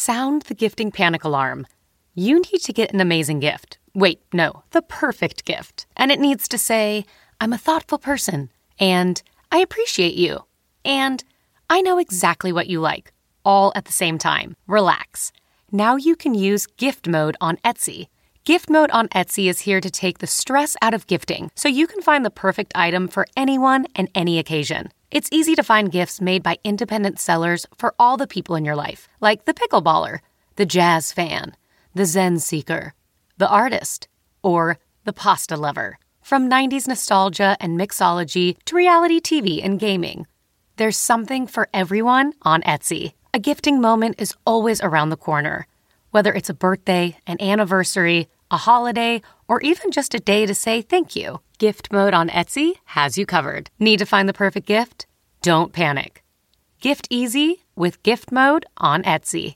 Sound the gifting panic alarm. You need to get an amazing gift. Wait, no, the perfect gift. And it needs to say, I'm a thoughtful person, and I appreciate you, and I know exactly what you like, all at the same time. Relax. Now you can use gift mode on Etsy. Gift mode on Etsy is here to take the stress out of gifting so you can find the perfect item for anyone and any occasion. It's easy to find gifts made by independent sellers for all the people in your life, like the pickleballer, the jazz fan, the Zen seeker, the artist, or the pasta lover. From 90s nostalgia and mixology to reality TV and gaming, there's something for everyone on Etsy. A gifting moment is always around the corner. Whether it's a birthday, an anniversary, a holiday, or even just a day to say thank you, Gift Mode on Etsy has you covered. Need to find the perfect gift? Don't panic. Gift easy with Gift Mode on Etsy.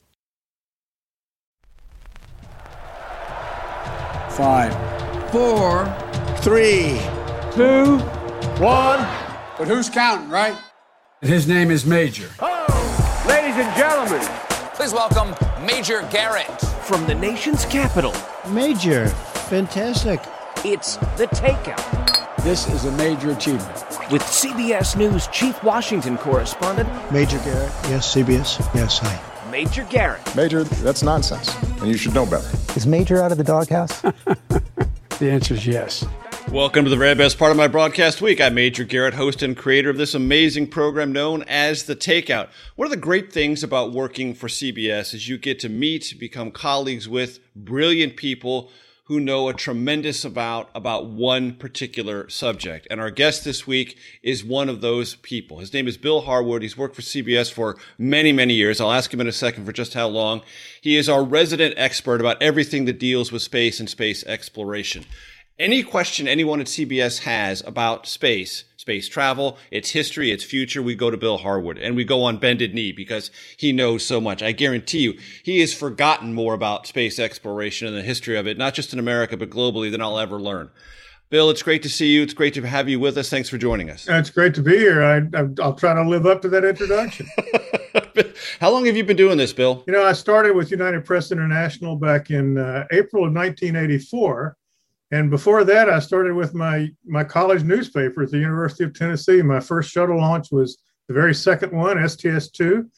Five, four, three, two, one. But who's counting, right? His name is Major. Oh, ladies and gentlemen, please welcome Major Garrett from the nation's capital. Major, fantastic. It's the takeout. This is a major achievement. With CBS News Chief Washington correspondent Major Garrett. Yes, CBS. Yes, hi. Major Garrett. Major, that's nonsense, and you should know better. Is Major out of the doghouse? the answer is yes. Welcome to the very best part of my broadcast week. I'm Major Garrett, host and creator of this amazing program known as The Takeout. One of the great things about working for CBS is you get to meet, become colleagues with brilliant people who know a tremendous amount about one particular subject. And our guest this week is one of those people. His name is Bill Harwood. He's worked for CBS for many, many years. I'll ask him in a second for just how long. He is our resident expert about everything that deals with space and space exploration. Any question anyone at CBS has about space, space travel, its history, its future, we go to Bill Harwood and we go on bended knee because he knows so much. I guarantee you, he has forgotten more about space exploration and the history of it, not just in America, but globally than I'll ever learn. Bill, it's great to see you. It's great to have you with us. Thanks for joining us. It's great to be here. I, will try to live up to that introduction. How long have you been doing this, Bill? You know, I started with United Press International back in uh, April of 1984 and before that, I started with my my college newspaper at the University of Tennessee. My first shuttle launch was the very second one, STS two,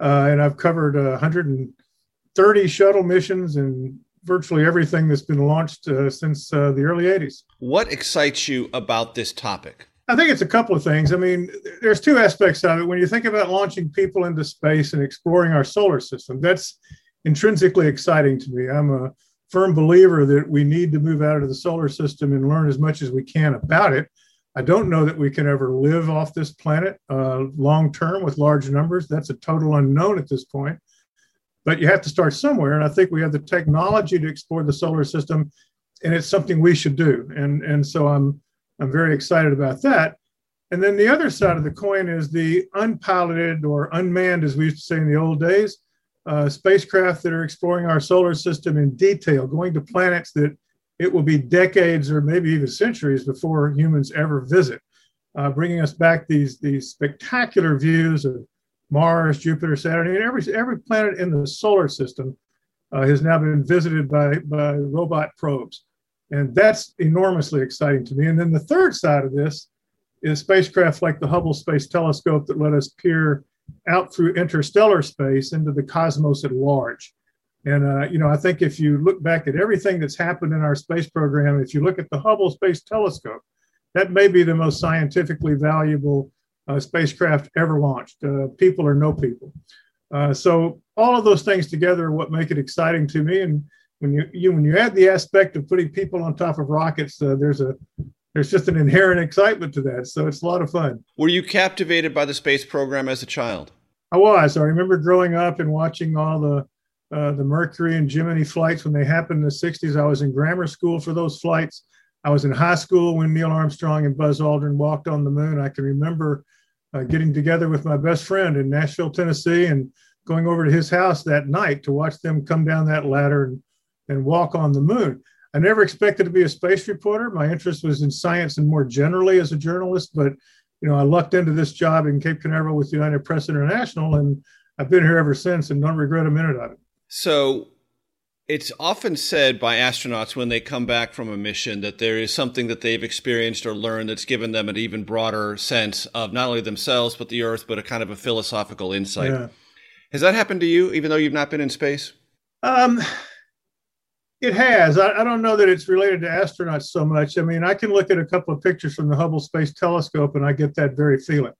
uh, and I've covered uh, 130 shuttle missions and virtually everything that's been launched uh, since uh, the early 80s. What excites you about this topic? I think it's a couple of things. I mean, there's two aspects of it. When you think about launching people into space and exploring our solar system, that's intrinsically exciting to me. I'm a firm believer that we need to move out of the solar system and learn as much as we can about it. I don't know that we can ever live off this planet uh, long term with large numbers. That's a total unknown at this point. But you have to start somewhere. And I think we have the technology to explore the solar system, and it's something we should do. And, and so I'm, I'm very excited about that. And then the other side of the coin is the unpiloted or unmanned, as we used to say in the old days, uh, spacecraft that are exploring our solar system in detail, going to planets that it will be decades or maybe even centuries before humans ever visit, uh, bringing us back these, these spectacular views of Mars, Jupiter, Saturn, and every, every planet in the solar system uh, has now been visited by, by robot probes. And that's enormously exciting to me. And then the third side of this is spacecraft like the Hubble Space Telescope that let us peer out through interstellar space into the cosmos at large. And, uh, you know, I think if you look back at everything that's happened in our space program, if you look at the Hubble Space Telescope, that may be the most scientifically valuable uh, spacecraft ever launched, uh, people or no people. Uh, so all of those things together are what make it exciting to me. And when you, you when you add the aspect of putting people on top of rockets, uh, there's a there's just an inherent excitement to that. So it's a lot of fun. Were you captivated by the space program as a child? I was. I remember growing up and watching all the uh, the Mercury and Gemini flights when they happened in the 60s. I was in grammar school for those flights. I was in high school when Neil Armstrong and Buzz Aldrin walked on the moon. I can remember uh, getting together with my best friend in Nashville, Tennessee, and going over to his house that night to watch them come down that ladder and, and walk on the moon. I never expected to be a space reporter. My interest was in science and more generally as a journalist, but you know, I lucked into this job in Cape Canaveral with the United Press International, and I've been here ever since and don't regret a minute of it. So it's often said by astronauts when they come back from a mission that there is something that they've experienced or learned that's given them an even broader sense of not only themselves but the Earth, but a kind of a philosophical insight. Yeah. Has that happened to you, even though you've not been in space? Um, it has. I, I, don't know that it's related to astronauts so much. I mean, I can look at a couple of pictures from the Hubble Space Telescope, and I get that very feeling.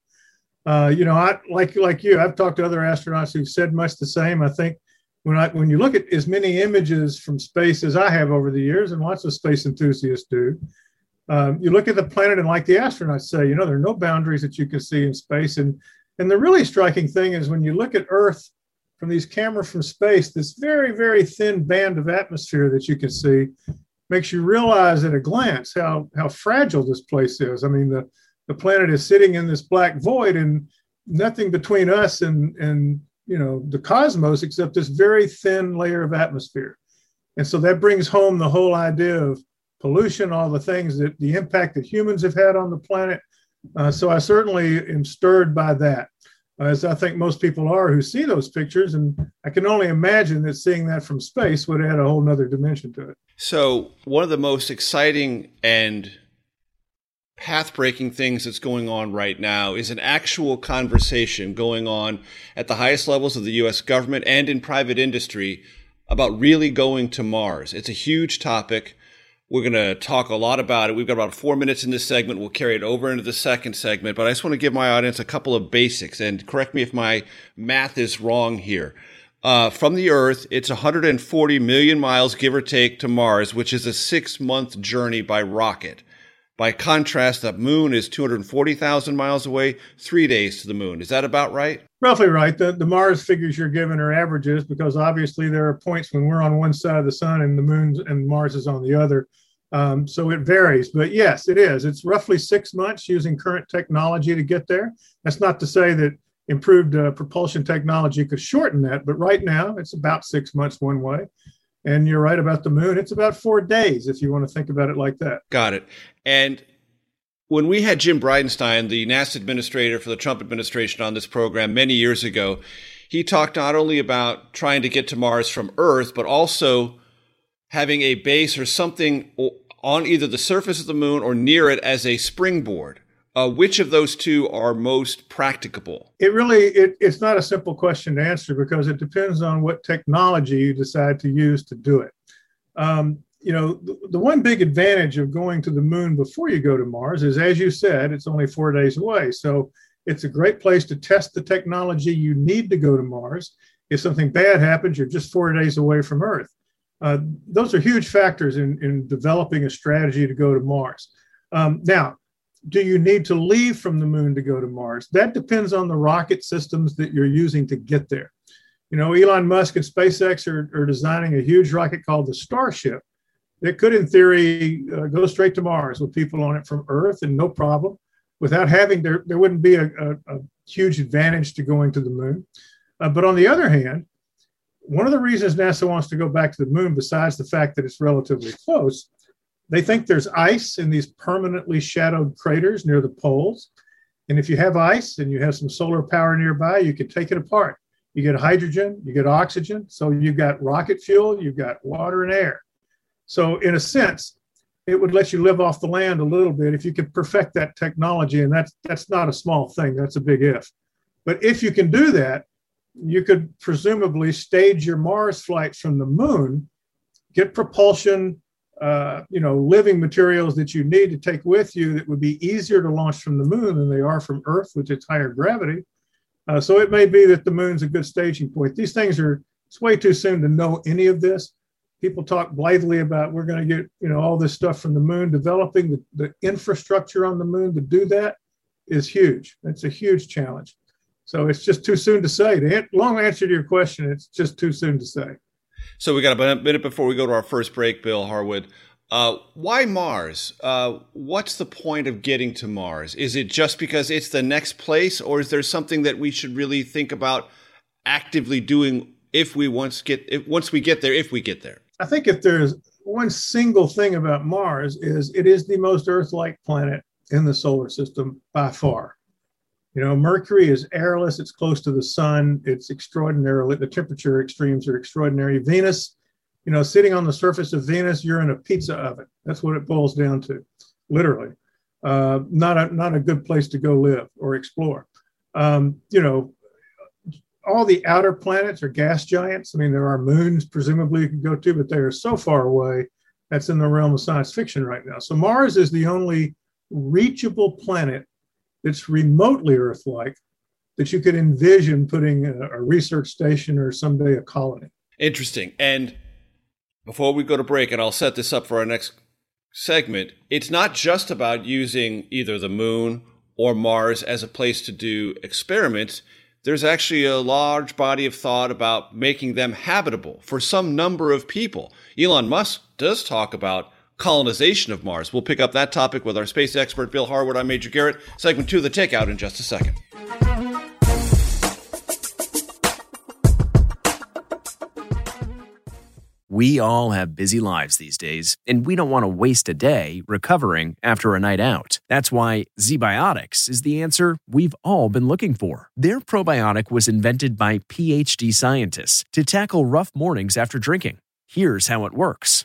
Uh, you know, I like like you. I've talked to other astronauts who've said much the same. I think when I when you look at as many images from space as I have over the years, and lots of space enthusiasts do, um, you look at the planet and like the astronauts say, you know, there are no boundaries that you can see in space. And and the really striking thing is when you look at Earth from these cameras from space, this very very thin band of atmosphere that you can see makes you realize at a glance how how fragile this place is. I mean, the the planet is sitting in this black void and nothing between us and and you know the cosmos except this very thin layer of atmosphere. And so that brings home the whole idea of pollution all the things that the impact that humans have had on the planet. Uh, so i certainly am stirred by that as i think most people are who see those pictures and i can only imagine that seeing that from space would add a whole nother dimension to it so one of the most exciting and path breaking things that's going on right now is an actual conversation going on at the highest levels of the US government and in private industry about really going to Mars. It's a huge topic. We're going to talk a lot about it. We've got about four minutes in this segment. We'll carry it over into the second segment, but I just want to give my audience a couple of basics and correct me if my math is wrong here. Uh, from the Earth, it's 140 million miles, give or take, to Mars, which is a six month journey by rocket. By contrast, the moon is 240,000 miles away, three days to the moon. Is that about right? Roughly right. The, the Mars figures you're given are averages because obviously there are points when we're on one side of the sun and the moon and Mars is on the other. Um, so it varies. But yes, it is. It's roughly six months using current technology to get there. That's not to say that improved uh, propulsion technology could shorten that, but right now it's about six months one way. And you're right about the moon. It's about four days if you want to think about it like that. Got it. And when we had Jim Bridenstine, the NASA administrator for the Trump administration, on this program many years ago, he talked not only about trying to get to Mars from Earth, but also having a base or something on either the surface of the moon or near it as a springboard. Uh, which of those two are most practicable? It really it, it's not a simple question to answer because it depends on what technology you decide to use to do it. Um, you know, the, the, one big advantage of going to the moon before you go to Mars is, as you said, it's only four days away. So it's a great place to test the technology you need to go to Mars. If something bad happens, you're just four days away from Earth. Uh, those are huge factors in, in developing a strategy to go to Mars. Um, now, do you need to leave from the moon to go to Mars? That depends on the rocket systems that you're using to get there. You know, Elon Musk and SpaceX are, are designing a huge rocket called the Starship that could, in theory, uh, go straight to Mars with people on it from Earth and no problem. Without having, there, there wouldn't be a, a, a huge advantage to going to the moon. Uh, but on the other hand, one of the reasons NASA wants to go back to the moon, besides the fact that it's relatively close, they think there's ice in these permanently shadowed craters near the poles. And if you have ice and you have some solar power nearby, you can take it apart. You get hydrogen, you get oxygen. So you've got rocket fuel, you've got water and air. So, in a sense, it would let you live off the land a little bit if you could perfect that technology. And that's, that's not a small thing, that's a big if. But if you can do that, you could presumably stage your Mars flight from the moon, get propulsion, uh, you know, living materials that you need to take with you that would be easier to launch from the moon than they are from Earth, with its higher gravity. Uh, so it may be that the moon's a good staging point. These things are, it's way too soon to know any of this. People talk blithely about we're going to get, you know, all this stuff from the moon. Developing the, the infrastructure on the moon to do that is huge. It's a huge challenge. So it's just too soon to say. The long answer to your question, it's just too soon to say. So we got a minute before we go to our first break, Bill Harwood. Uh, why Mars? Uh, what's the point of getting to Mars? Is it just because it's the next place, or is there something that we should really think about actively doing if we once get if, once we get there? If we get there, I think if there's one single thing about Mars is it is the most Earth-like planet in the solar system by far. You know, Mercury is airless, it's close to the sun, it's extraordinarily, the temperature extremes are extraordinary. Venus, you know, sitting on the surface of Venus, you're in a pizza oven. That's what it boils down to, literally. Uh, not, a, not a good place to go live or explore. Um, you know, all the outer planets are gas giants. I mean, there are moons, presumably, you could go to, but they are so far away. That's in the realm of science fiction right now. So Mars is the only reachable planet that's remotely Earth like that you could envision putting a, a research station or someday a colony. Interesting. And before we go to break, and I'll set this up for our next segment, it's not just about using either the moon or Mars as a place to do experiments. There's actually a large body of thought about making them habitable for some number of people. Elon Musk does talk about colonization of Mars. We'll pick up that topic with our space expert, Bill Harwood. I'm Major Garrett. Segment two of the Takeout in just a second. We all have busy lives these days, and we don't want to waste a day recovering after a night out. That's why ZBiotics is the answer we've all been looking for. Their probiotic was invented by PhD scientists to tackle rough mornings after drinking. Here's how it works.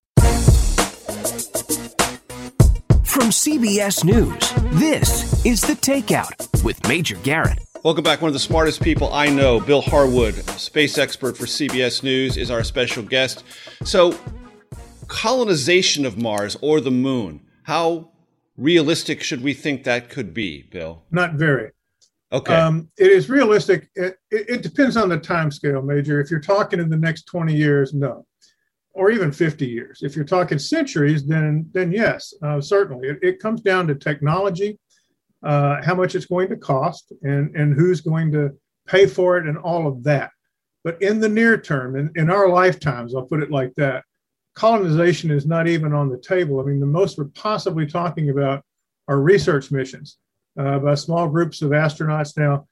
From CBS News, this is The Takeout with Major Garrett. Welcome back. One of the smartest people I know, Bill Harwood, space expert for CBS News, is our special guest. So, colonization of Mars or the moon, how realistic should we think that could be, Bill? Not very. Okay. Um, it is realistic. It, it, it, depends on the time scale, Major. If you're talking in the next 20 years, no. Or even 50 years. If you're talking centuries, then then yes, uh, certainly. It, it, comes down to technology, uh, how much it's going to cost, and, and who's going to pay for it, and all of that. But in the near term, in, in our lifetimes, I'll put it like that, colonization is not even on the table. I mean, the most we're possibly talking about are research missions uh, by small groups of astronauts. Now,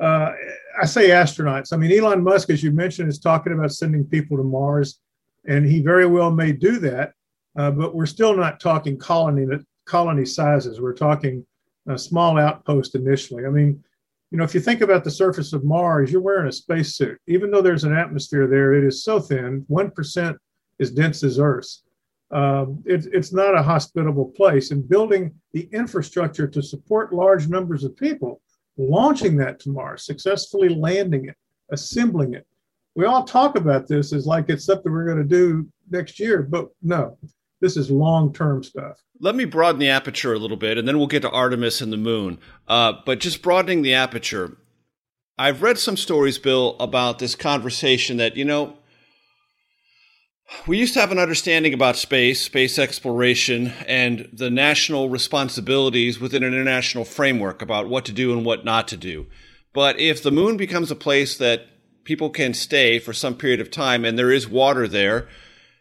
uh, I say astronauts. I mean, Elon Musk, as you mentioned, is talking about sending people to Mars, and he very well may do that. Uh, but we're still not talking colony colony sizes. We're talking a small outpost initially. I mean, you know, if you think about the surface of Mars, you're wearing a spacesuit. Even though there's an atmosphere there, it is so thin, one percent as dense as Earth's um, it, it's not a hospitable place. And building the infrastructure to support large numbers of people, launching that to Mars, successfully landing it, assembling it. We all talk about this as like it's something we're going to do next year, but no, this is long term stuff. Let me broaden the aperture a little bit, and then we'll get to Artemis and the moon. Uh, but just broadening the aperture, I've read some stories, Bill, about this conversation that, you know, we used to have an understanding about space, space exploration, and the national responsibilities within an international framework about what to do and what not to do. But if the moon becomes a place that people can stay for some period of time and there is water there,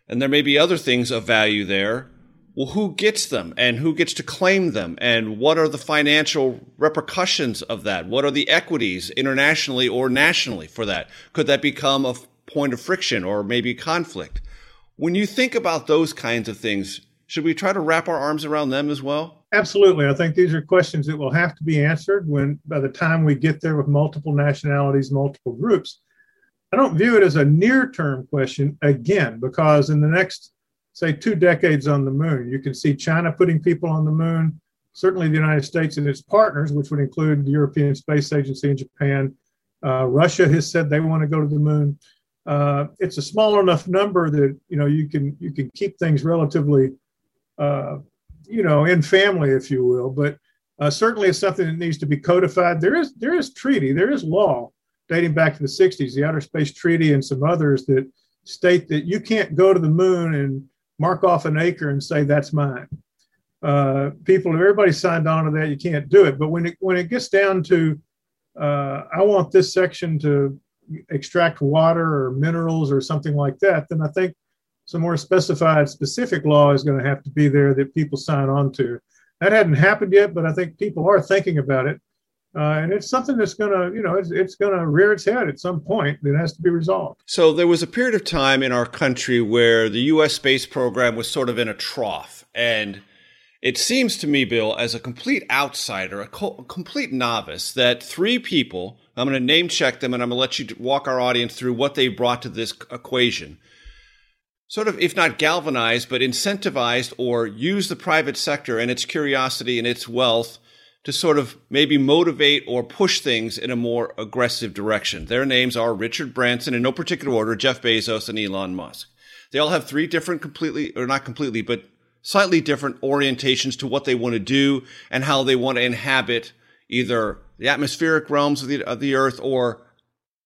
and there may be other things of value there, well, who gets them and who gets to claim them? And what are the financial repercussions of that? What are the equities internationally or nationally for that? Could that become a point of friction or maybe conflict? When you think about those kinds of things, should we try to wrap our arms around them as well? Absolutely. I think these are questions that will have to be answered when by the time we get there with multiple nationalities, multiple groups. I don't view it as a near term question again, because in the next, say, two decades on the moon, you can see China putting people on the moon, certainly the United States and its partners, which would include the European Space Agency and Japan. Uh, Russia has said they want to go to the moon. Uh, it's a small enough number that you know you can you can keep things relatively, uh, you know, in family, if you will. But uh, certainly, it's something that needs to be codified. There is there is treaty, there is law dating back to the '60s, the Outer Space Treaty, and some others that state that you can't go to the moon and mark off an acre and say that's mine. Uh, people, everybody signed on to that. You can't do it. But when it when it gets down to, uh, I want this section to extract water or minerals or something like that, then I think some more specified, specific law is going to have to be there that people sign on to. That hadn't happened yet, but I think people are thinking about it. Uh, and it's something that's going to, you know, it's, it's going to rear its head at some point. It has to be resolved. So there was a period of time in our country where the U.S. space program was sort of in a trough. And it seems to me, Bill, as a complete outsider, a, co- a complete novice, that three people, I'm going to name check them and I'm going to let you walk our audience through what they brought to this equation. Sort of, if not galvanized, but incentivized or used the private sector and its curiosity and its wealth to sort of maybe motivate or push things in a more aggressive direction. Their names are Richard Branson, in no particular order, Jeff Bezos, and Elon Musk. They all have three different, completely, or not completely, but slightly different orientations to what they want to do and how they want to inhabit either the atmospheric realms of the, of the Earth or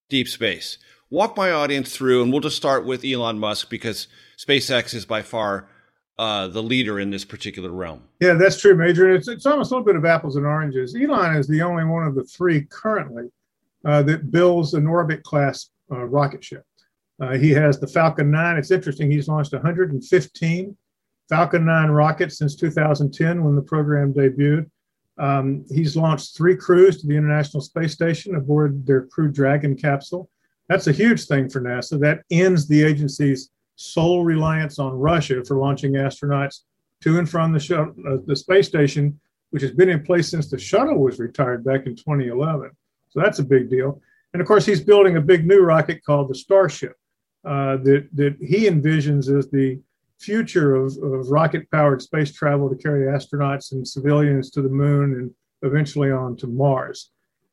deep space. Walk my audience through, and we'll just start with Elon Musk because SpaceX is by far uh, the leader in this particular realm. Yeah, that's true, Major. It's, it's almost a little bit of apples and oranges. Elon is the only one of the three currently uh, that builds an orbit class uh, rocket ship. Uh, he has the Falcon 9. It's interesting, he's launched 115 Falcon 9 rockets since 2010 when the program debuted. Um, he's launched three crews to the International Space Station aboard their Crew Dragon capsule. That's a huge thing for NASA. That ends the agency's sole reliance on Russia for launching astronauts to and from the, shuttle, uh, the space station, which has been in place since the shuttle was retired back in 2011. So that's a big deal. And of course, he's building a big new rocket called the Starship uh, that, that he envisions as the future of, of rocket powered space travel to carry astronauts and civilians to the moon and eventually on to Mars.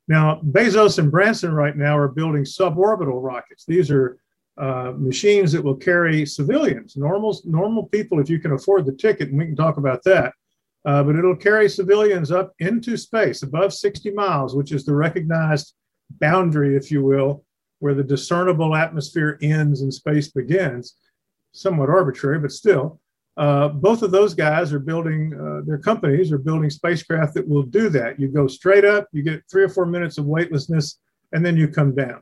Now, Bezos and Branson right now are building suborbital rockets. These are uh, machines that will carry civilians, normal normal people, if you can afford the ticket, and we can talk about that. Uh, but it'll carry civilians up into space above 60 miles, which is the recognized boundary, if you will, where the discernible atmosphere ends and space begins. Somewhat arbitrary, but still. Uh, both of those guys are building, uh, their companies are building spacecraft that will do that. You go straight up, you get three or four minutes of weightlessness, and then you come down.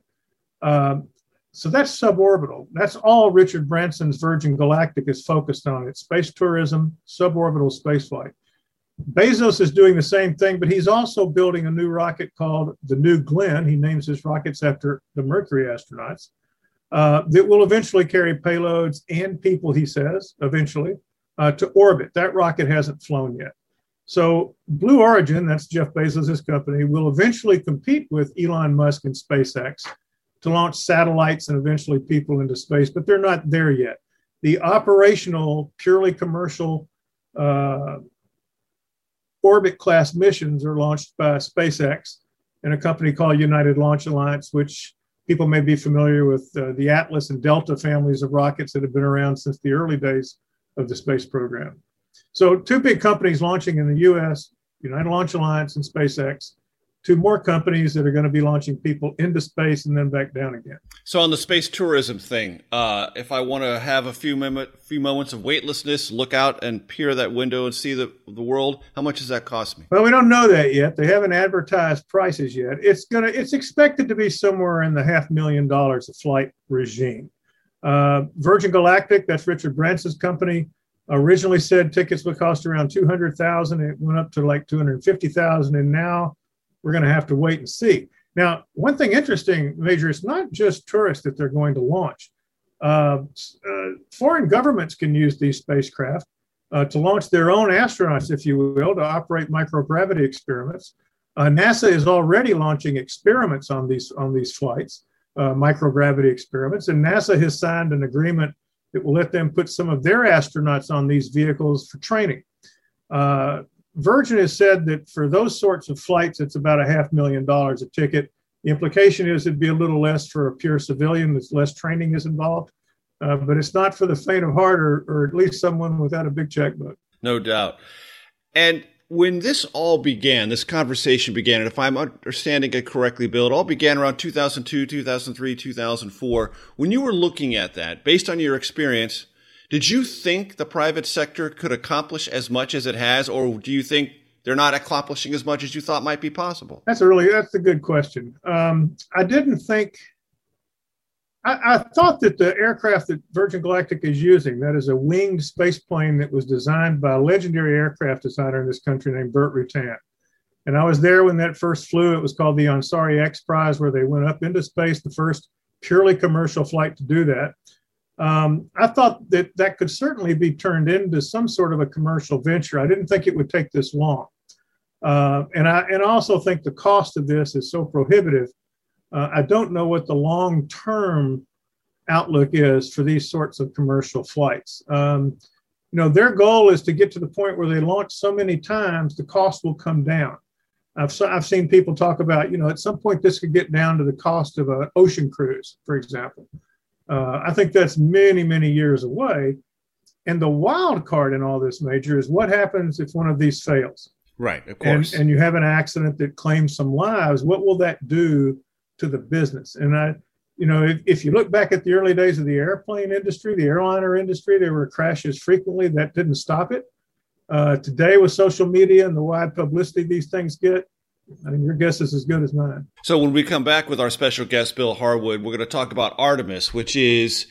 Um, so that's suborbital. That's all Richard Branson's Virgin Galactic is focused on. It's space tourism, suborbital spaceflight. Bezos is doing the same thing, but he's also building a new rocket called the New Glenn. He names his rockets after the Mercury astronauts uh, that will eventually carry payloads and people, he says, eventually uh, to orbit. That rocket hasn't flown yet. So Blue Origin, that's Jeff Bezos' company, will eventually compete with Elon Musk and SpaceX to launch satellites and eventually people into space, but they're not there yet. The operational, purely commercial uh, orbit class missions are launched by SpaceX and a company called United Launch Alliance, which people may be familiar with uh, the Atlas and Delta families of rockets that have been around since the early days of the space program. So, two big companies launching in the US, United Launch Alliance and SpaceX, to more companies that are going to be launching people into space and then back down again. So on the space tourism thing, uh, if I want to have a few moment, few moments of weightlessness, look out and peer that window and see the the world, how much does that cost me? Well, we don't know that yet. They haven't advertised prices yet. It's gonna it's expected to be somewhere in the half million dollars a flight regime. Uh, Virgin Galactic, that's Richard Branson's company, originally said tickets would cost around two hundred thousand. It went up to like two hundred fifty thousand, and now we're going to have to wait and see. Now, one thing interesting, Major, it's not just tourists that they're going to launch. Uh, uh, foreign governments can use these spacecraft uh, to launch their own astronauts, if you will, to operate microgravity experiments. Uh, NASA is already launching experiments on these on these flights, uh, microgravity experiments, and NASA has signed an agreement that will let them put some of their astronauts on these vehicles for training. Virgin has said that for those sorts of flights, it's about a half million dollars a ticket. The implication is it'd be a little less for a pure civilian, there's less training is involved. Uh, but it's not for the faint of heart or, or at least someone without a big checkbook. No doubt. And when this all began, this conversation began, and if I'm understanding it correctly, Bill, it all began around 2002, 2003, 2004. When you were looking at that, based on your experience, did you think the private sector could accomplish as much as it has, or do you think they're not accomplishing as much as you thought might be possible? That's a really that's a good question. Um, I didn't think I, I, thought that the aircraft that Virgin Galactic is using, that is a winged space plane that was designed by a legendary aircraft designer in this country named Burt Rutan. And I was there when that first flew. It was called the Ansari X Prize, where they went up into space, the first purely commercial flight to do that. Um, I thought that that could certainly be turned into some sort of a commercial venture. I didn't think it would take this long. Uh, and I and I also think the cost of this is so prohibitive uh, I don't know what the long term outlook is for these sorts of commercial flights. Um, you know, their goal is to get to the point where they launch so many times the cost will come down. I've, I've seen people talk about, you know, at some point this could get down to the cost of an ocean cruise, for example. Uh, I think that's many, many years away. And the wild card in all this, Major, is what happens if one of these fails? Right, of course. And, and you have an accident that claims some lives. What will that do to the business. And I, you know, if, if you look back at the early days of the airplane industry, the airliner industry, there were crashes frequently. That didn't stop it. Uh, today, with social media and the wide publicity these things get, I mean, your guess is as good as mine. So, when we come back with our special guest, Bill Harwood, we're going to talk about Artemis, which is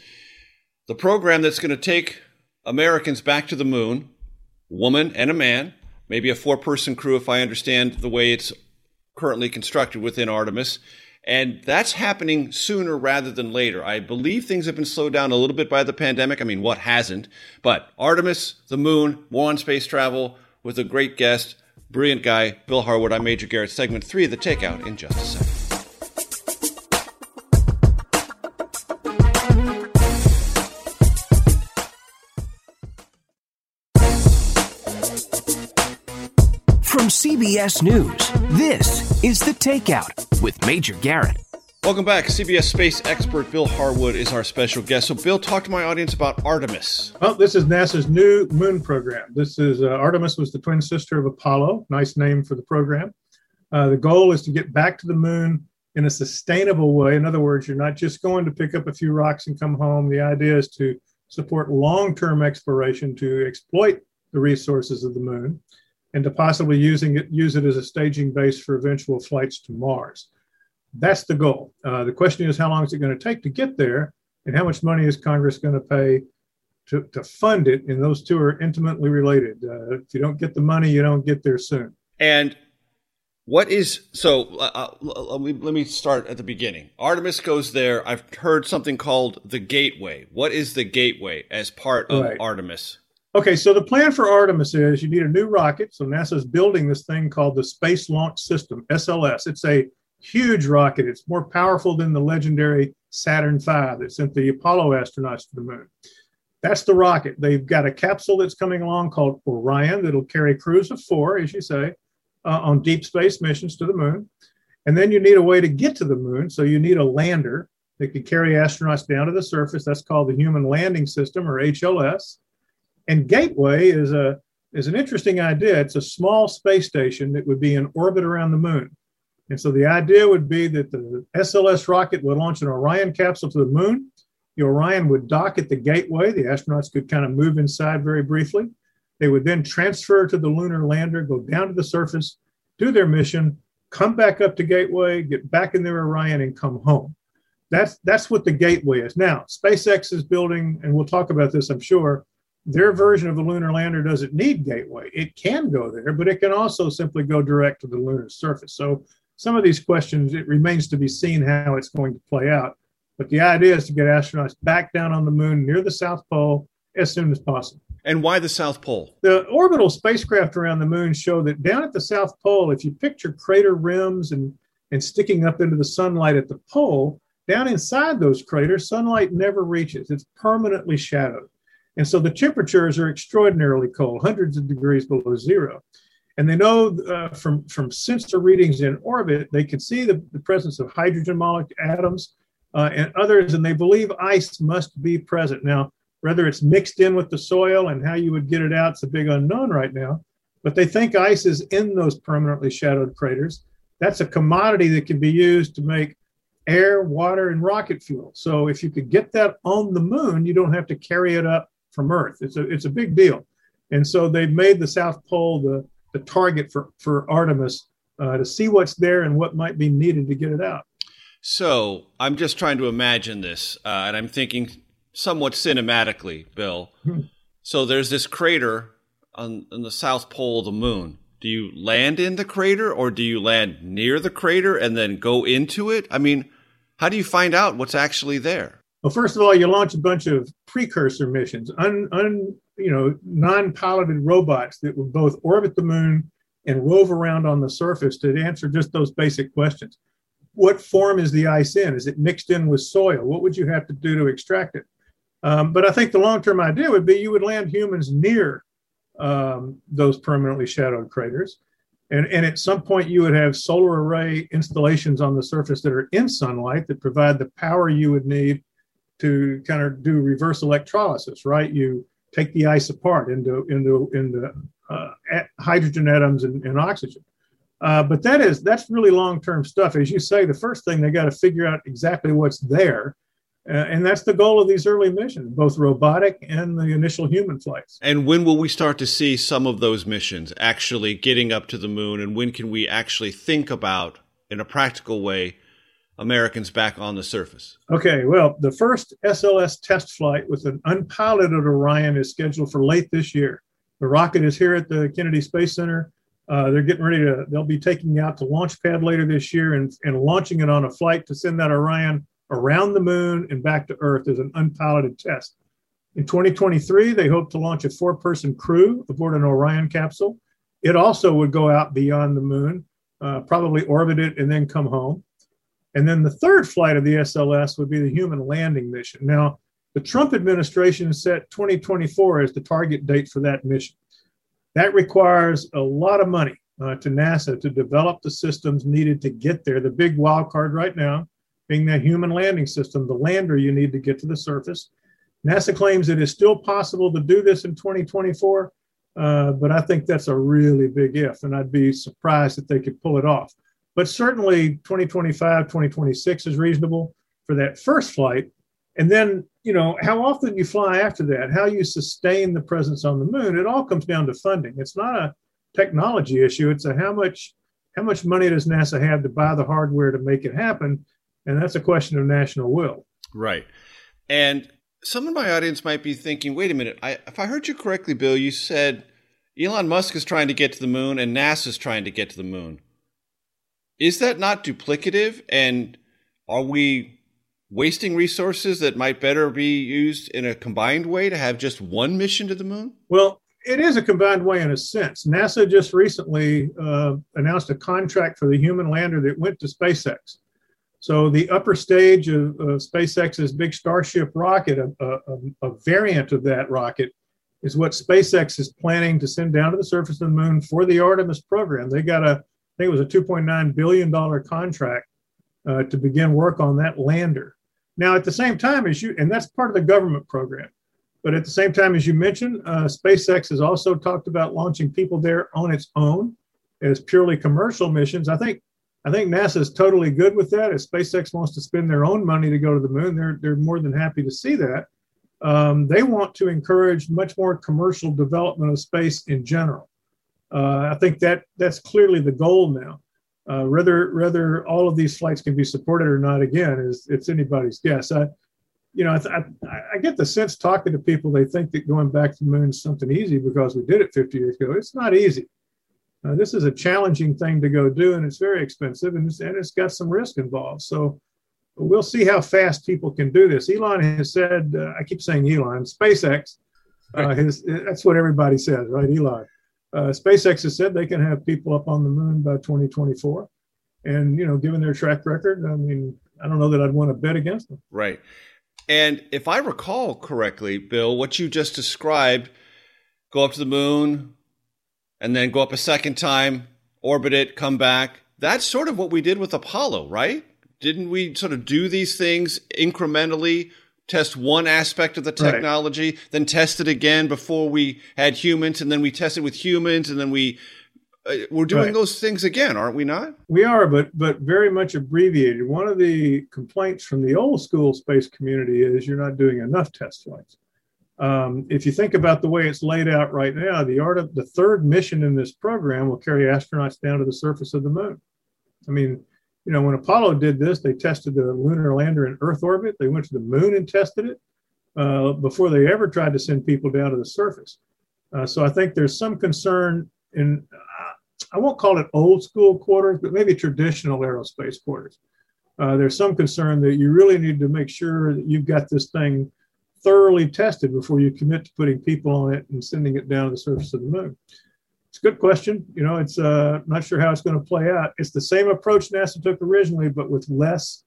the program that's going to take Americans back to the moon, woman and a man, maybe a four person crew, if I understand the way it's currently constructed within Artemis. And that's happening sooner rather than later. I believe things have been slowed down a little bit by the pandemic. I mean, what hasn't? But Artemis, the moon, more on space travel with a great guest, brilliant guy, Bill Harwood. I'm Major Garrett, segment three of The Takeout in just a second. From CBS News, this is The Takeout with Major Garrett. Welcome back. CBS space expert Bill Harwood is our special guest. So, Bill, talk to my audience about Artemis. Well, this is NASA's new moon program. This is uh, Artemis was the twin sister of Apollo. Nice name for the program. Uh, the goal is to get back to the moon in a sustainable way. In other words, you're not just going to pick up a few rocks and come home. The idea is to support long-term exploration to exploit the resources of the moon and to possibly using it, use it as a staging base for eventual flights to Mars. That's the goal. Uh, the question is, how long is it going to take to get there, and how much money is Congress going to pay to, to fund it? And those two are intimately related. Uh, if you don't get the money, you don't get there soon. And what is so? Uh, uh let, me, let me start at the beginning. Artemis goes there. I've heard something called the Gateway. What is the Gateway as part of right. Artemis? Okay, so the plan for Artemis is you need a new rocket. So NASA's building this thing called the Space Launch System, SLS. It's a huge rocket. It's more powerful than the legendary Saturn V that sent the Apollo astronauts to the moon. That's the rocket. They've got a capsule that's coming along called Orion that'll carry crews of four, as you say, uh, on deep space missions to the moon. And then you need a way to get to the moon. So you need a lander that can carry astronauts down to the surface. That's called the Human Landing System or HLS. And Gateway is a is an interesting idea. It's a small space station that would be in orbit around the moon. And so the idea would be that the SLS rocket would launch an Orion capsule to the moon. The Orion would dock at the gateway. The astronauts could kind of move inside very briefly. They would then transfer to the lunar lander, go down to the surface, do their mission, come back up to Gateway, get back in their Orion, and come home. That's that's what the Gateway is. Now, SpaceX is building, and we'll talk about this, I'm sure, their version of the lunar lander doesn't need gateway. It can go there, but it can also simply go direct to the lunar surface. So some of these questions, it remains to be seen how it's going to play out. But the idea is to get astronauts back down on the moon near the South Pole as soon as possible. And why the South Pole? The orbital spacecraft around the moon show that down at the South Pole, if you picture crater rims and, and sticking up into the sunlight at the pole, down inside those craters, sunlight never reaches. It's permanently shadowed. And so the temperatures are extraordinarily cold, hundreds of degrees below zero. And they know uh, from, from sensor readings in orbit, they can see the, the presence of hydrogen molecule atoms uh, and others, and they believe ice must be present. Now, whether it's mixed in with the soil and how you would get it out, it's a big unknown right now. But they think ice is in those permanently shadowed craters. That's a commodity that can be used to make air, water, and rocket fuel. So if you could get that on the moon, you don't have to carry it up from Earth. It's a it's a big deal. And so they've made the South Pole the, the target for, for Artemis uh, to see what's there and what might be needed to get it out. So I'm just trying to imagine this, uh, and I'm thinking somewhat cinematically, Bill. Hmm. So there's this crater on, on the south pole of the moon. Do you land in the crater or do you land near the crater and then go into it? I mean, how do you find out what's actually there? Well, first of all, you launch a bunch of precursor missions, un, un you know, non-piloted robots that would both orbit the moon and rove around on the surface to answer just those basic questions. What form is the ice in? Is it mixed in with soil? What would you have to do to extract it? Um, but I think the long-term idea would be you would land humans near um, those permanently shadowed craters. And, and at some point, you would have solar array installations on the surface that are in sunlight that provide the power you would need to kind of do reverse electrolysis, right? You take the ice apart into, into, into uh, hydrogen atoms and, and oxygen. Uh, but that is that's really long-term stuff. As you say, the first thing they got to figure out exactly what's there uh, and that's the goal of these early missions, both robotic and the initial human flights. And when will we start to see some of those missions actually getting up to the moon? And when can we actually think about, in a practical way, Americans back on the surface? Okay, well, the first SLS test flight with an unpiloted Orion is scheduled for late this year. The rocket is here at the Kennedy Space Center. Uh, they're getting ready to, they'll be taking out to launch pad later this year and, and launching it on a flight to send that Orion around the moon and back to Earth as an unpiloted test. In 2023, they hope to launch a four person crew aboard an Orion capsule. It also would go out beyond the moon, uh, probably orbit it, and then come home. And then the third flight of the SLS would be the human landing mission. Now, the Trump administration set 2024 as the target date for that mission. That requires a lot of money uh, to NASA to develop the systems needed to get there. The big wild card right now being that human landing system, the lander you need to get to the surface. NASA claims it is still possible to do this in 2024, uh, but I think that's a really big if, and I'd be surprised if they could pull it off. But certainly 2025, 2026 is reasonable for that first flight. And then, you know, how often you fly after that, how you sustain the presence on the moon, it all comes down to funding. It's not a technology issue. It's a how much how much money does NASA have to buy the hardware to make it happen? And that's a question of national will. Right. And some of my audience might be thinking, wait a minute, I, if I heard you correctly, Bill, you said Elon Musk is trying to get to the moon and NASA is trying to get to the moon. Is that not duplicative? And are we wasting resources that might better be used in a combined way to have just one mission to the moon? Well, it is a combined way in a sense. NASA just recently uh, announced a contract for the human lander that went to SpaceX. So the upper stage of, SpaceX's big Starship rocket, a, a, a, variant of that rocket, is what SpaceX is planning to send down to the surface of the moon for the Artemis program. They got a, think it was a 2.9 billion dollar contract uh, to begin work on that lander. Now, at the same time as you, and that's part of the government program. But at the same time, as you mentioned, uh, SpaceX has also talked about launching people there on its own as purely commercial missions. I think I think NASA is totally good with that. If SpaceX wants to spend their own money to go to the moon, they're, they're more than happy to see that. Um, they want to encourage much more commercial development of space in general. Uh, I think that that's clearly the goal now. Uh, whether whether all of these flights can be supported or not, again, is it's anybody's guess. I, you know, I, I, I, get the sense talking to people, they think that going back to the moon is something easy because we did it 50 years ago. It's not easy. Uh, this is a challenging thing to go do, and it's very expensive, and it's, and it's got some risk involved. So we'll see how fast people can do this. Elon has said, uh, I keep saying Elon, SpaceX, uh, his, that's what everybody says, right? Elon. Uh, SpaceX has said they can have people up on the moon by 2024. And, you know, given their track record, I mean, I don't know that I'd want to bet against them. Right. And if I recall correctly, Bill, what you just described go up to the moon, and then go up a second time, orbit it, come back. That's sort of what we did with Apollo, right? Didn't we sort of do these things incrementally? Test one aspect of the technology, right. then test it again before we had humans, and then we tested with humans, and then we uh, we're doing right. those things again, aren't we not? We are, but but very much abbreviated. One of the complaints from the old school space community is you're not doing enough test flights. Um, if you think about the way it's laid out right now, the art of the third mission in this program will carry astronauts down to the surface of the moon. I mean, you know, when Apollo did this, they tested the lunar lander in Earth orbit. They went to the moon and tested it uh, before they ever tried to send people down to the surface. Uh, so I think there's some concern in, uh, I won't call it old school quarters, but maybe traditional aerospace quarters. Uh, there's some concern that you really need to make sure that you've got this thing thoroughly tested before you commit to putting people on it and sending it down to the surface of the moon? It's a good question. You know, it's uh, not sure how it's going to play out. It's the same approach NASA took originally, but with less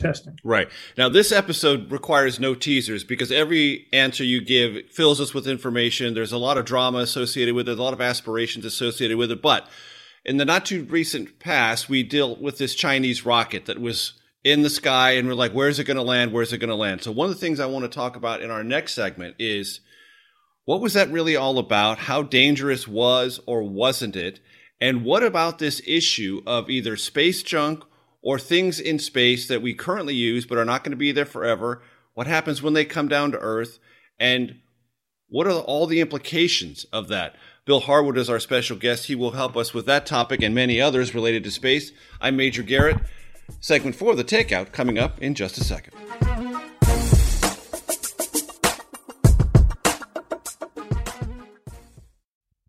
testing. Right. Now, this episode requires no teasers because every answer you give fills us with information. There's a lot of drama associated with it, a lot of aspirations associated with it. But in the not too recent past, we dealt with this Chinese rocket that was in the sky and we're like, where's it going to land? Where's it going to land? So, one of the things I want to talk about in our next segment is what was that really all about? How dangerous was or wasn't it? And what about this issue of either space junk or things in space that we currently use but are not going to be there forever? What happens when they come down to Earth? And what are all the implications of that? Bill Harwood is our special guest. He will help us with that topic and many others related to space. I'm Major Garrett. Segment four of the takeout coming up in just a second.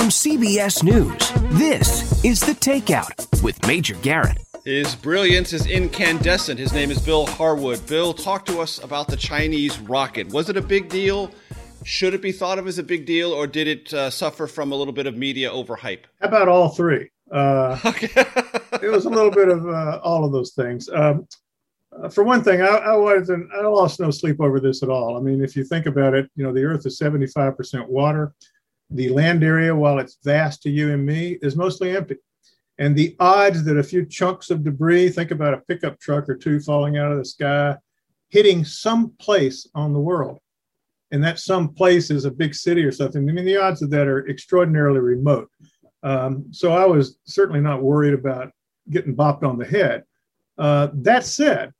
From CBS News, this is The Takeout with Major Garrett. His brilliance is incandescent. His name is Bill Harwood. Bill, talk to us about the Chinese rocket. Was it a big deal? Should it be thought of as a big deal, or did it uh, suffer from a little bit of media overhype? How about all three? Uh, okay. it was a little bit of uh, all of those things. Um, uh, for one thing, I, I wasn't. I lost no sleep over this at all. I mean, if you think about it, you know, the Earth is seventy-five percent water. The land area, while it's vast to you and me, is mostly empty. And the odds that a few chunks of debris, think about a pickup truck or two falling out of the sky, hitting some place on the world and that some place is a big city or something. I mean, the odds of that are extraordinarily remote. Um, so I was certainly not worried about getting bopped on the head. Uh, that said,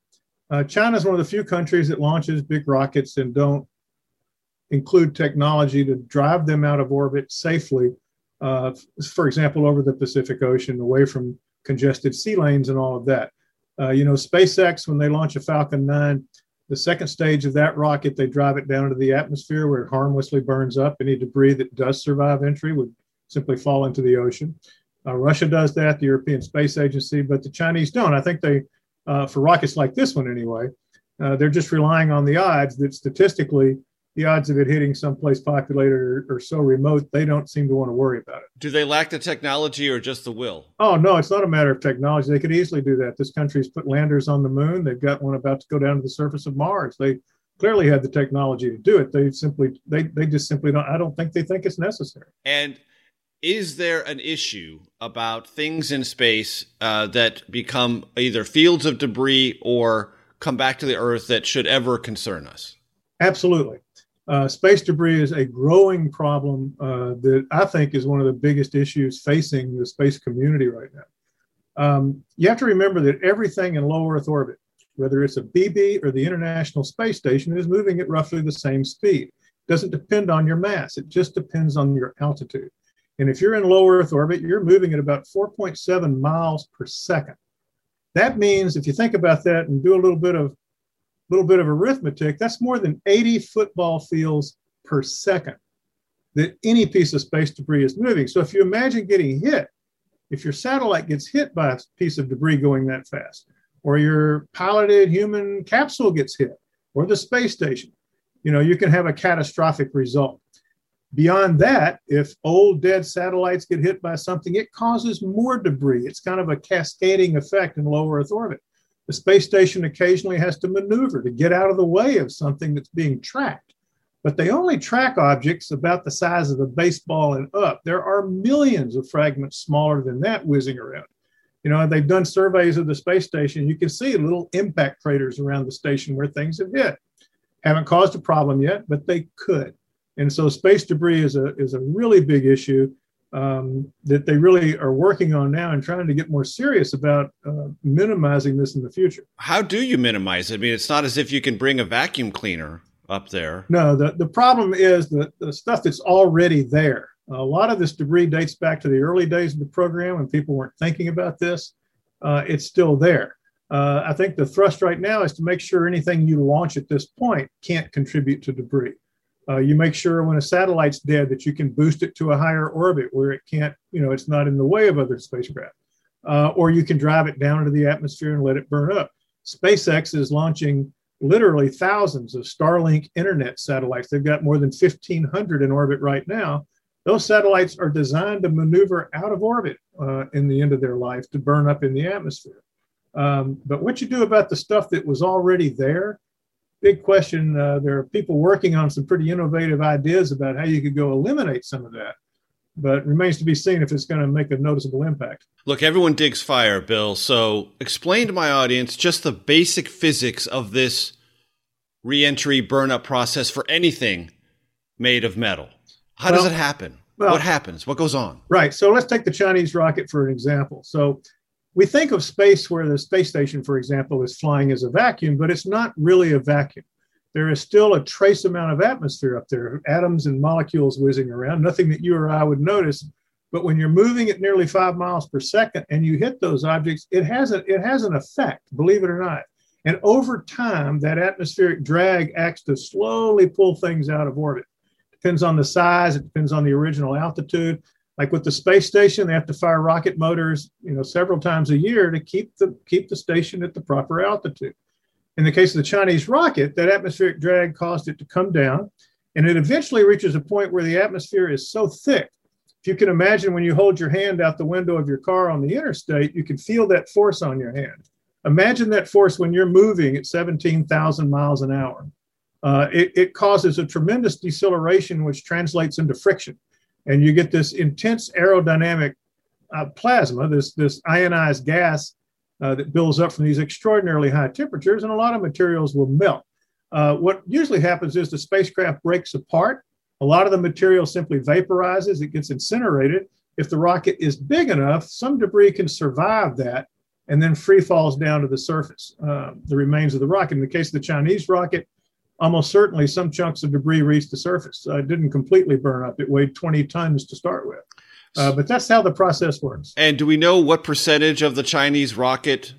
uh, China is one of the few countries that launches big rockets and don't include technology to drive them out of orbit safely. Uh, for example, over the Pacific Ocean, away from congested sea lanes and all of that. Uh, you know, SpaceX, when they launch a Falcon 9, the second stage of that rocket, they drive it down into the atmosphere where it harmlessly burns up. Any debris that does survive entry would simply fall into the ocean. Uh, Russia does that, the European Space Agency, but the Chinese don't. I think they, uh, for rockets like this one anyway, uh, they're just relying on the odds that statistically the odds of it hitting someplace populated or, or, so remote, they don't seem to want to worry about it. Do they lack the technology or just the will? Oh, no, it's not a matter of technology. They could easily do that. This country's put landers on the moon. They've got one about to go down to the surface of Mars. They clearly had the technology to do it. They simply, they, they just simply don't, I don't think they think it's necessary. And is there an issue about things in space uh, that become either fields of debris or come back to the Earth that should ever concern us? Absolutely. Uh, space debris is a growing problem uh, that I think is one of the biggest issues facing the space community right now. Um, you have to remember that everything in low Earth orbit, whether it's a BB or the International Space Station, is moving at roughly the same speed. It doesn't depend on your mass, it just depends on your altitude. And if you're in low Earth orbit, you're moving at about 4.7 miles per second. That means, if you think about that and do a little bit of little bit of arithmetic, that's more than 80 football fields per second. that any piece of space debris is moving. So if you imagine getting hit, if your satellite gets hit by a piece of debris going that fast, or your piloted human capsule gets hit, or the space station, you know, you can have a catastrophic result. Beyond that, if old dead satellites get hit by something, it causes more debris. It's kind of a cascading effect in low Earth orbit. The space station occasionally has to maneuver to get out of the way of something that's being tracked. But they only track objects about the size of a baseball and up. There are millions of fragments smaller than that whizzing around. You know, they've done surveys of the space station. You can see little impact craters around the station where things have hit. Haven't caused a problem yet, but they could. And so space debris is a, is a really big issue um, that they really are working on now and trying to get more serious about uh, minimizing this in the future. How do you minimize it? I mean, it's not as if you can bring a vacuum cleaner up there. No, the, the problem is that the stuff that's already there. A lot of this debris dates back to the early days of the program when people weren't thinking about this. Uh, it's still there. Uh, I think the thrust right now is to make sure anything you launch at this point can't contribute to debris. Uh, you make sure when a satellite's dead that you can boost it to a higher orbit where it can't, you know, it's not in the way of other spacecraft. Uh, or you can drive it down into the atmosphere and let it burn up. SpaceX is launching literally thousands of Starlink internet satellites. They've got more than 1,500 in orbit right now. Those satellites are designed to maneuver out of orbit uh, in the end of their life to burn up in the atmosphere. Um, but what you do about the stuff that was already there big question. Uh, there are people working on some pretty innovative ideas about how you could go eliminate some of that, but remains to be seen if it's going to make a noticeable impact. Look, everyone digs fire, Bill. So explain to my audience just the basic physics of this reentry burnup process for anything made of metal. How well, does it happen? Well, what happens? What goes on? Right. So let's take the Chinese rocket for an example. So we think of space where the space station, for example, is flying as a vacuum, but it's not really a vacuum. There is still a trace amount of atmosphere up there, atoms and molecules whizzing around, nothing that you or I would notice. But when you're moving at nearly five miles per second and you hit those objects, it has, a, it has an effect, believe it or not. And over time, that atmospheric drag acts to slowly pull things out of orbit. Depends on the size, it depends on the original altitude like with the space station, they have to fire rocket motors, you know, several times a year to keep the keep the station at the proper altitude. In the case of the Chinese rocket, that atmospheric drag caused it to come down, and it eventually reaches a point where the atmosphere is so thick. If you can imagine when you hold your hand out the window of your car on the interstate, you can feel that force on your hand. Imagine that force when you're moving at 17,000 miles an hour. Uh, it, it causes a tremendous deceleration, which translates into friction and you get this intense aerodynamic uh, plasma, this, this ionized gas uh, that builds up from these extraordinarily high temperatures, and a lot of materials will melt. Uh, what usually happens is the spacecraft breaks apart. A lot of the material simply vaporizes, it gets incinerated. If the rocket is big enough, some debris can survive that and then free falls down to the surface, uh, the remains of the rocket. In the case of the Chinese rocket, almost certainly some chunks of debris reached the surface. Uh, it didn't completely burn up. It weighed 20 tons to start with. Uh, but that's how the process works. And do we know what percentage of the Chinese rocket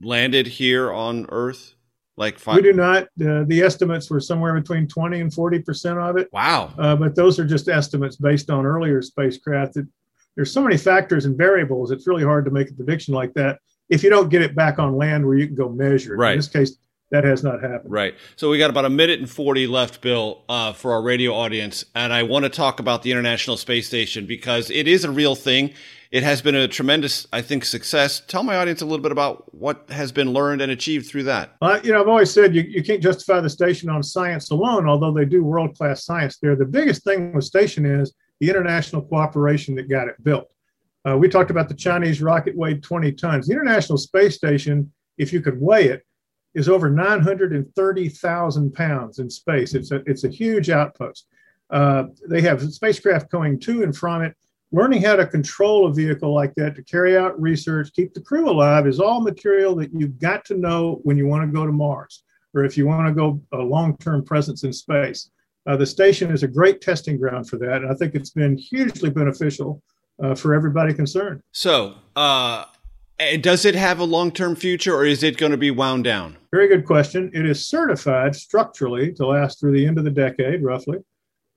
landed here on Earth? Like five? We do not. Uh, the estimates were somewhere between 20 and 40 percent of it. Wow. Uh, but those are just estimates based on earlier spacecraft. It, there's so many factors and variables. It's really hard to make a prediction like that if you don't get it back on land where you can go measure. Right. In this case, that has not happened. Right. So we got about a minute and 40 left, Bill, uh, for our radio audience. And I want to talk about the International Space Station because it is a real thing. It has been a tremendous, I think, success. Tell my audience a little bit about what has been learned and achieved through that. Uh, you know, I've always said you, you can't justify the station on science alone, although they do world class science there. The biggest thing with station is the international cooperation that got it built. Uh, we talked about the Chinese rocket weighed 20 tons. The International Space Station, if you could weigh it, is over 930,000 pounds in space. It's a, it's a huge outpost. Uh, they have spacecraft going to and from it. Learning how to control a vehicle like that to carry out research, keep the crew alive is all material that you've got to know when you want to go to Mars or if you want to go a long term presence in space. Uh, the station is a great testing ground for that. And I think it's been hugely beneficial uh, for everybody concerned. So, uh, does it have a long term future or is it going to be wound down? Very good question. It is certified structurally to last through the end of the decade, roughly.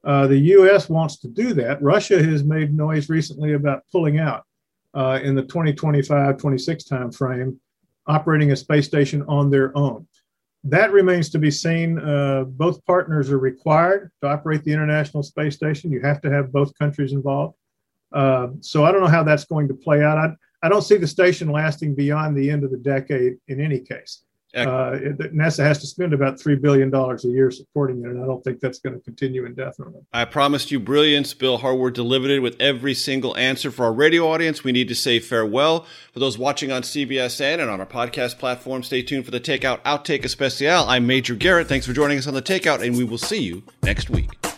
Uh, the U.S. wants to do that. Russia has made noise recently about pulling out uh, in the 2025 26 timeframe, operating a space station on their own. That remains to be seen. Uh, both partners are required to operate the International Space Station. You have to have both countries involved. Uh, so I don't know how that's going to play out. I, I don't see the station lasting beyond the end of the decade in any case. Uh, NASA has to spend about $3 billion a year supporting it, and I don't think that's going to continue indefinitely. I promised you brilliance. Bill Harwood delivered it with every single answer. For our radio audience, we need to say farewell. For those watching on CBSN and on our podcast platform, stay tuned for the Takeout Outtake Especial. I'm Major Garrett. Thanks for joining us on the Takeout, and we will see you next week.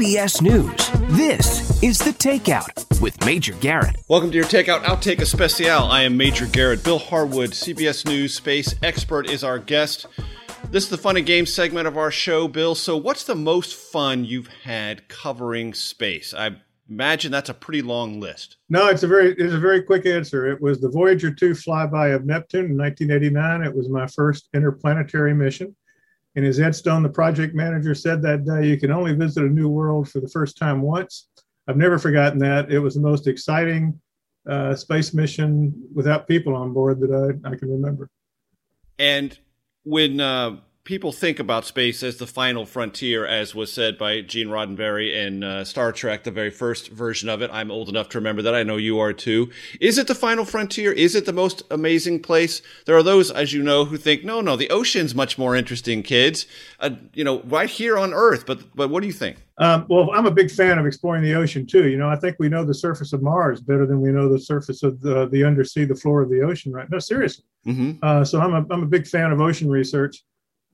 CBS News, this is The Takeout with Major Garrett. Welcome to your Takeout Outtake Especial. I am Major Garrett. Bill Harwood, CBS News space expert, is our guest. This is the fun and games segment of our show, Bill. So, what's the most fun you've had covering space? I imagine that's a pretty long list. No, it's a very it's a very quick answer. It was the Voyager 2 flyby of Neptune in 1989. It was my first interplanetary mission. And as Ed Stone, the project manager, said that day, you can only visit a new world for the first time once. I've never forgotten that. It was the most exciting uh, space mission without people on board that I, I can remember. And when uh, people think about space as the final frontier, as was said by Gene Roddenberry in uh, Star Trek, the very first version of it. I'm old enough to remember that. I know you are too. Is it the final frontier? Is it the most amazing place? There are those, as you know, who think, no, no, the ocean's much more interesting, kids. Uh, you know, right here on Earth. But but what do you think? Um, well, I'm a big fan of exploring the ocean too. You know, I think we know the surface of Mars better than we know the surface of the, the undersea, the floor of the ocean, right? No, seriously. Mm-hmm. Uh, so I'm a, I'm a big fan of ocean research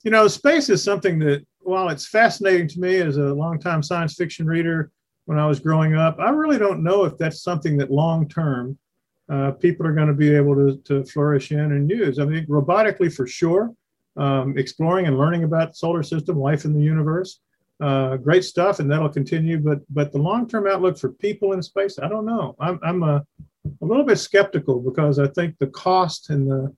you know, space is something that, while it's fascinating to me as a longtime science fiction reader when I was growing up, I really don't know if that's something that long term uh, people are going to be able to, to flourish in and use. I mean, robotically for sure, um, exploring and learning about solar system, life in the universe, uh, great stuff, and that'll continue. But but the long term outlook for people in space, I don't know. I'm I'm a, a little bit skeptical because I think the cost and the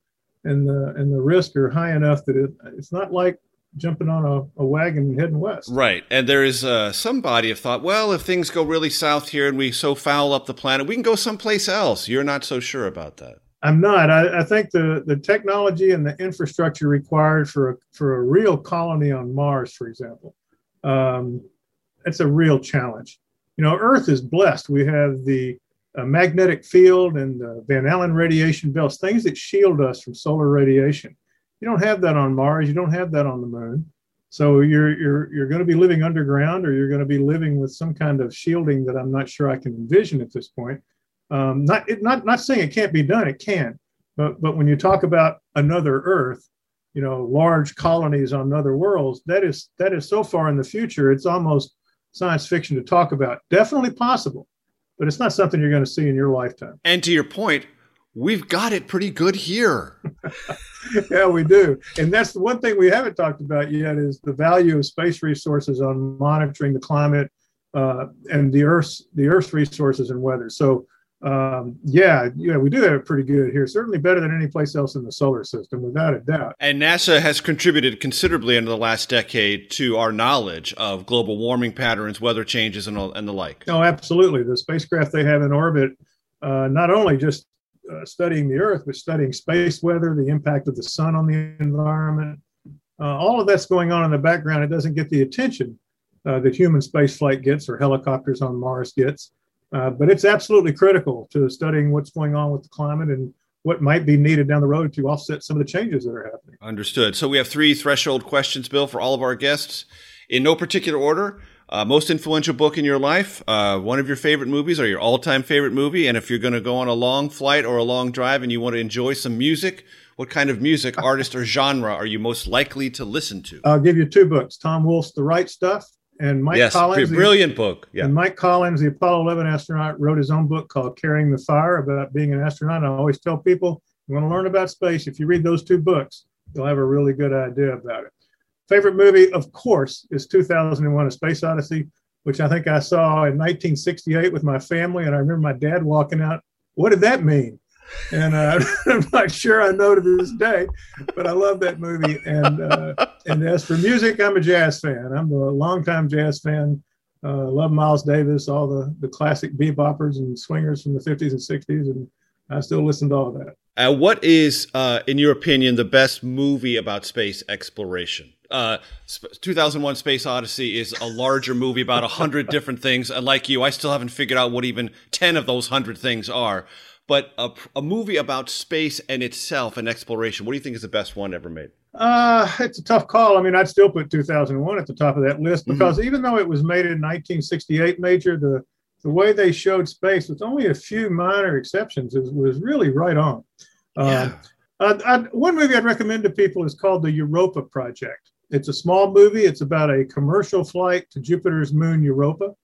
and the and the risk are high enough that it, it's not like jumping on a, a wagon and heading west. Right. And there is uh, some body of thought, well, if things go really south here and we so foul up the planet, we can go someplace else. You're not so sure about that. I'm not. I, I think the, the technology and the infrastructure required for a, for a real colony on Mars, for example, um, it's a real challenge. You know, Earth is blessed. We have the a magnetic field and uh, Van Allen radiation belts, things that shield us from solar radiation. You don't have that on Mars. You don't have that on the moon. So you're you're you're going to be living underground, or you're going to be living with some kind of shielding that I'm not sure I can envision at this point. Um, not it, not not saying it can't be done. It can, but but when you talk about another Earth, you know, large colonies on other worlds, that is that is so far in the future. It's almost science fiction to talk about. Definitely possible but it's not something you're going to see in your lifetime. And to your point, we've got it pretty good here. yeah, we do. And that's the one thing we haven't talked about yet is the value of space resources on monitoring the climate uh, and the Earth's the Earth's resources and weather. So um, yeah, yeah, we do have it pretty good here. Certainly better than any place else in the solar system, without a doubt. And NASA has contributed considerably in the last decade to our knowledge of global warming patterns, weather changes, and, and the like. Oh, absolutely. The spacecraft they have in orbit, uh, not only just uh, studying the Earth, but studying space weather, the impact of the sun on the environment. Uh, all of that's going on in the background. It doesn't get the attention uh, that human spaceflight gets or helicopters on Mars gets. Uh, but it's absolutely critical to studying what's going on with the climate and what might be needed down the road to offset some of the changes that are happening. Understood. So we have three threshold questions, Bill, for all of our guests in no particular order. Uh, most influential book in your life, uh, one of your favorite movies, or your all-time favorite movie, and if you're going to go on a long flight or a long drive and you want to enjoy some music, what kind of music, artist, or genre are you most likely to listen to? I'll give you two books: Tom Wolfe's "The Right Stuff" and Mike yes, Collins, brilliant the, book. Yeah. And Mike Collins, the Apollo 11 astronaut, wrote his own book called "Carrying the Fire" about being an astronaut. I always tell people, you want to learn about space, if you read those two books, you'll have a really good idea about it. Favorite movie, of course, is 2001: A Space Odyssey. which I think I saw in 1968 with my family. And I remember my dad walking out. What did that mean? And uh, I'm not sure I know to this day, but I love that movie. And uh, and as for music, I'm a jazz fan. I'm a longtime jazz fan. Uh, love Miles Davis, all the the classic beboppers and swingers from the 50s and 60s, and I still listen to all that. Uh, what is, uh, in your opinion, the best movie about space exploration? Uh, 2001 Space Odyssey is a larger movie about a hundred different things. And like you, I still haven't figured out what even 10 of those hundred things are. But a, a movie about space and itself and exploration, what do you think is the best one ever made? Uh, it's a tough call. I mean, I'd still put 2001 at the top of that list mm-hmm. because mm-hmm. even though it was made in 1968, Major, the the way they showed space, with only a few minor exceptions, is, was really right on. Yeah. Uh, I, one movie I'd recommend to people is called the Europa Project. It's a small movie. It's about a commercial flight to Jupiter's moon, Europa.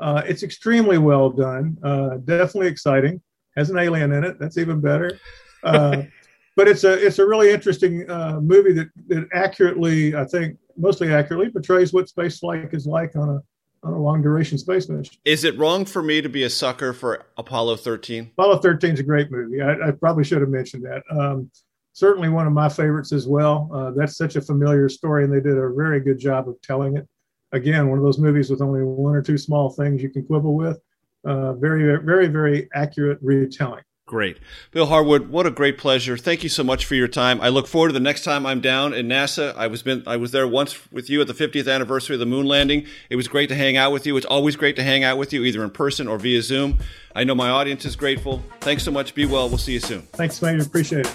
Uh, it's extremely well done. Uh, definitely exciting. Has an alien in it. That's even better. Uh, but it's a it's a really interesting uh, movie that that accurately, I think, mostly accurately portrays what space flight is like on a on a long duration space mission. Is it wrong for me to be a sucker for Apollo 13? Apollo 13 is a great movie. I, I probably should have mentioned that. Um, certainly one of my favorites as well. Uh, that's such a familiar story, and they did a very good job of telling it. Again, one of those movies with only one or two small things you can quibble with. Uh, very, very, very accurate retelling. Great. Bill Harwood, what a great pleasure. Thank you so much for your time. I look forward to the next time I'm down in NASA. I was been I was there once with you at the 50th anniversary of the moon landing. It was great to hang out with you. It's always great to hang out with you either in person or via Zoom. I know my audience is grateful. Thanks so much. Be well. We'll see you soon. Thanks, man. Appreciate it.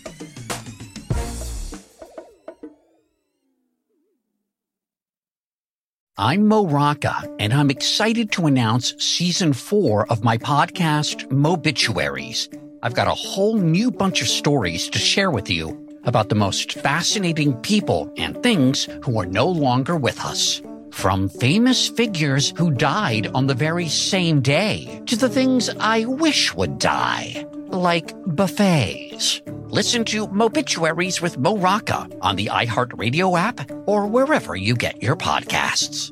I'm Mo Rocca, and I'm excited to announce season four of my podcast, Mobituaries. I've got a whole new bunch of stories to share with you about the most fascinating people and things who are no longer with us. From famous figures who died on the very same day to the things I wish would die, like buffets. Listen to Mobituaries with Mo Rocca on the iHeartRadio app or wherever you get your podcasts.